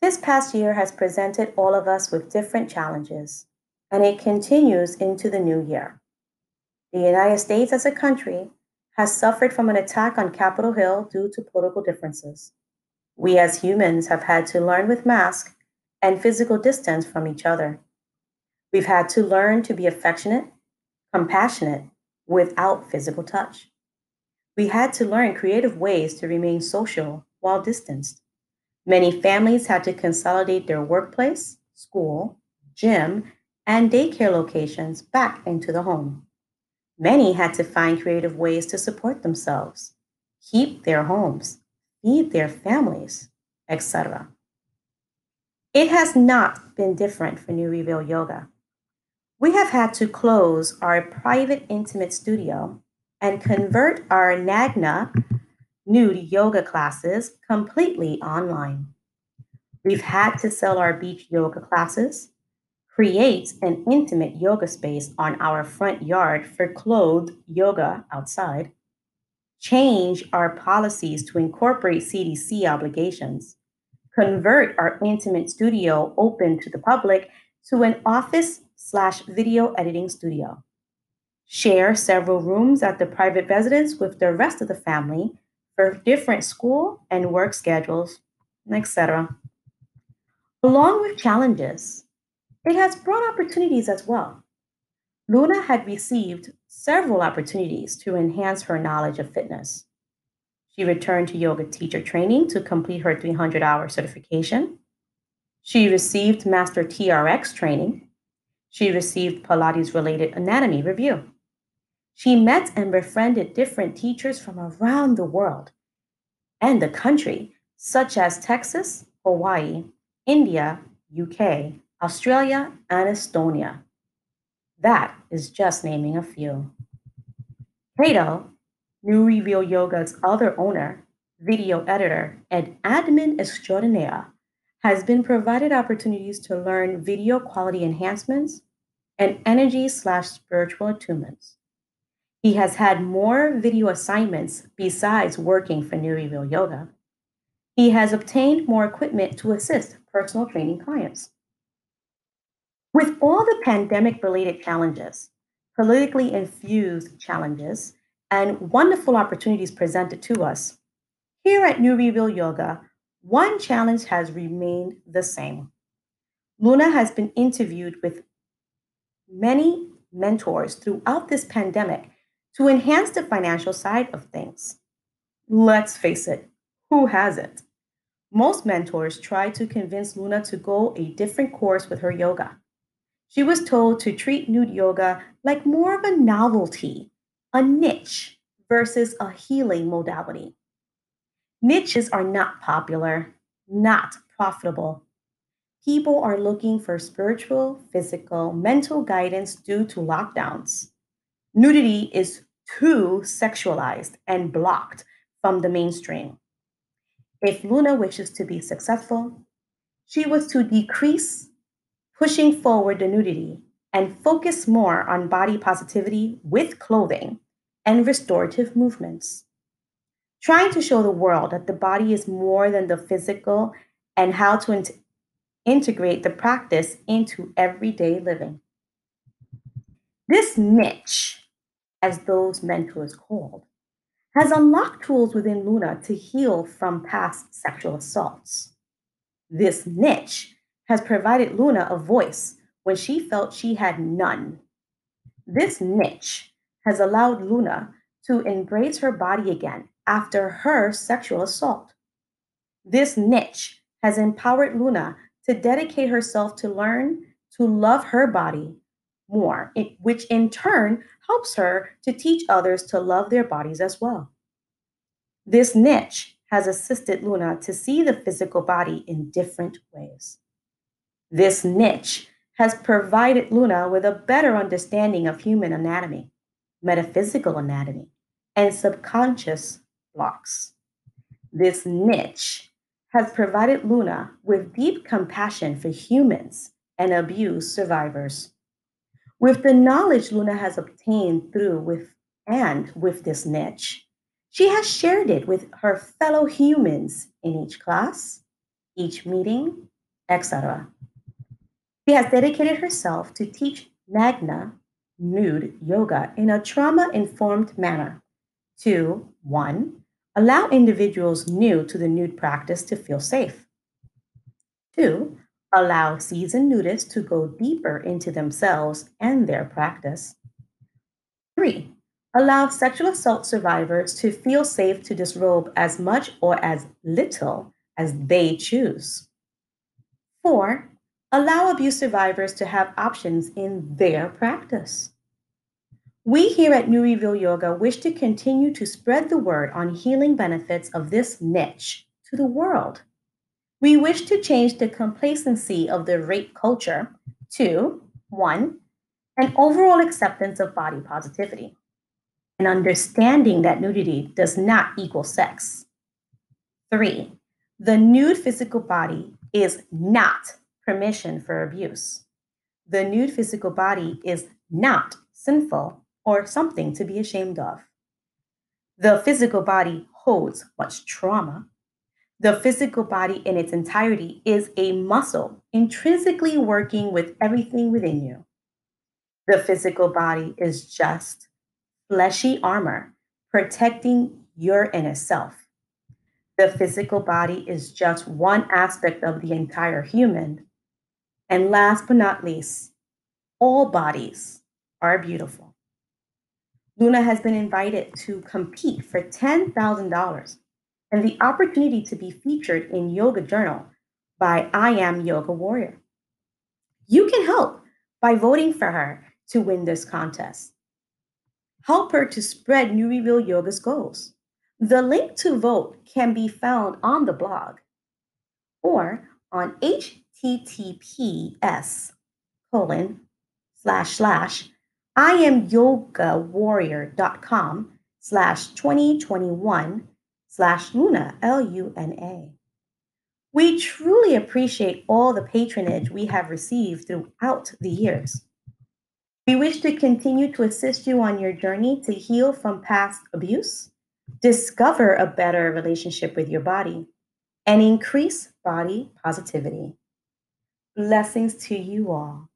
This past year has presented all of us with different challenges, and it continues into the new year. The United States as a country has suffered from an attack on Capitol Hill due to political differences. We as humans have had to learn with masks and physical distance from each other. We've had to learn to be affectionate, compassionate, without physical touch. We had to learn creative ways to remain social while distanced. Many families had to consolidate their workplace, school, gym, and daycare locations back into the home. Many had to find creative ways to support themselves, keep their homes, feed their families, etc. It has not been different for NuReveal Yoga. We have had to close our private intimate studio and convert our Nagna nude yoga classes completely online. We've had to sell our beach yoga classes, create an intimate yoga space on our front yard for clothed yoga outside, change our policies to incorporate CDC obligations, convert our intimate studio open to the public to an office slash video editing studio, share several rooms at the private residence with the rest of the family for different school and work schedules, etc. Along with challenges, it has brought opportunities as well. Luna had received several opportunities to enhance her knowledge of fitness. She returned to yoga teacher training to complete her 300 hour certification. She received Master TRX training. She received Pilates related anatomy review. She met and befriended different teachers from around the world and the country, such as Texas, Hawaii, India, UK, Australia, and Estonia. That is just naming a few. Kato, NuReveal Yoga's other owner, video editor, and admin extraordinaire, has been provided opportunities to learn video quality enhancements and energy slash spiritual attunements. He has had more video assignments besides working for Reveal Yoga. He has obtained more equipment to assist personal training clients. With all the pandemic related challenges, politically infused challenges, and wonderful opportunities presented to us, here at NuReveal Yoga, one challenge has remained the same. Luna has been interviewed with many mentors throughout this pandemic to enhance the financial side of things. Let's face it, who hasn't? Most mentors try to convince Luna to go a different course with her yoga. She was told to treat nude yoga like more of a novelty, a niche, versus a healing modality. Niches are not popular, not profitable. People are looking for spiritual, physical, mental guidance due to lockdowns. Nudity is too sexualized and blocked from the mainstream. If Luna wishes to be successful, she was to decrease pushing forward the nudity and focus more on body positivity with clothing and restorative movements. Trying to show the world that the body is more than the physical and how to in- integrate the practice into everyday living. This niche, as those mentors called, has unlocked tools within Luna to heal from past sexual assaults. This niche has provided Luna a voice when she felt she had none. This niche has allowed Luna to embrace her body again after her sexual assault. This niche has empowered Luna to dedicate herself to learn to love her body more, which in turn helps her to teach others to love their bodies as well. This niche has assisted Luna to see the physical body in different ways. This niche has provided Luna with a better understanding of human anatomy, metaphysical anatomy, and subconscious blocks. This niche has provided Luna with deep compassion for humans and abuse survivors. With the knowledge Luna has obtained through with and with this niche, She has shared it with her fellow humans in each class, each meeting, etc. She has dedicated herself to teach Nagna nude yoga in a trauma informed manner to one, allow individuals new to the nude practice to feel safe, two, allow seasoned nudists to go deeper into themselves and their practice, three, allow sexual assault survivors to feel safe to disrobe as much or as little as they choose. Four, allow abuse survivors to have options in their practice. We here at NuReveal Yoga wish to continue to spread the word on healing benefits of this niche to the world. We wish to change the complacency of the rape culture to one, an overall acceptance of body positivity, an understanding that nudity does not equal sex. Three, the nude physical body is not permission for abuse. The nude physical body is not sinful or something to be ashamed of. The physical body holds much trauma. The physical body in its entirety is a muscle intrinsically working with everything within you. The physical body is just fleshy armor protecting your inner self. The physical body is just one aspect of the entire human. And last but not least, all bodies are beautiful. Luna has been invited to compete for $10,000 and the opportunity to be featured in Yoga Journal by I Am Yoga Warrior. You can help by voting for her to win this contest. Help her to spread NuReveal Yoga's goals. The link to vote can be found on the blog or on https colon slash slash I am yogawarrior.com slash 2021 slash Luna, L U N A. We truly appreciate all the patronage we have received throughout the years. We wish to continue to assist you on your journey to heal from past abuse, discover a better relationship with your body, and increase body positivity. Blessings to you all.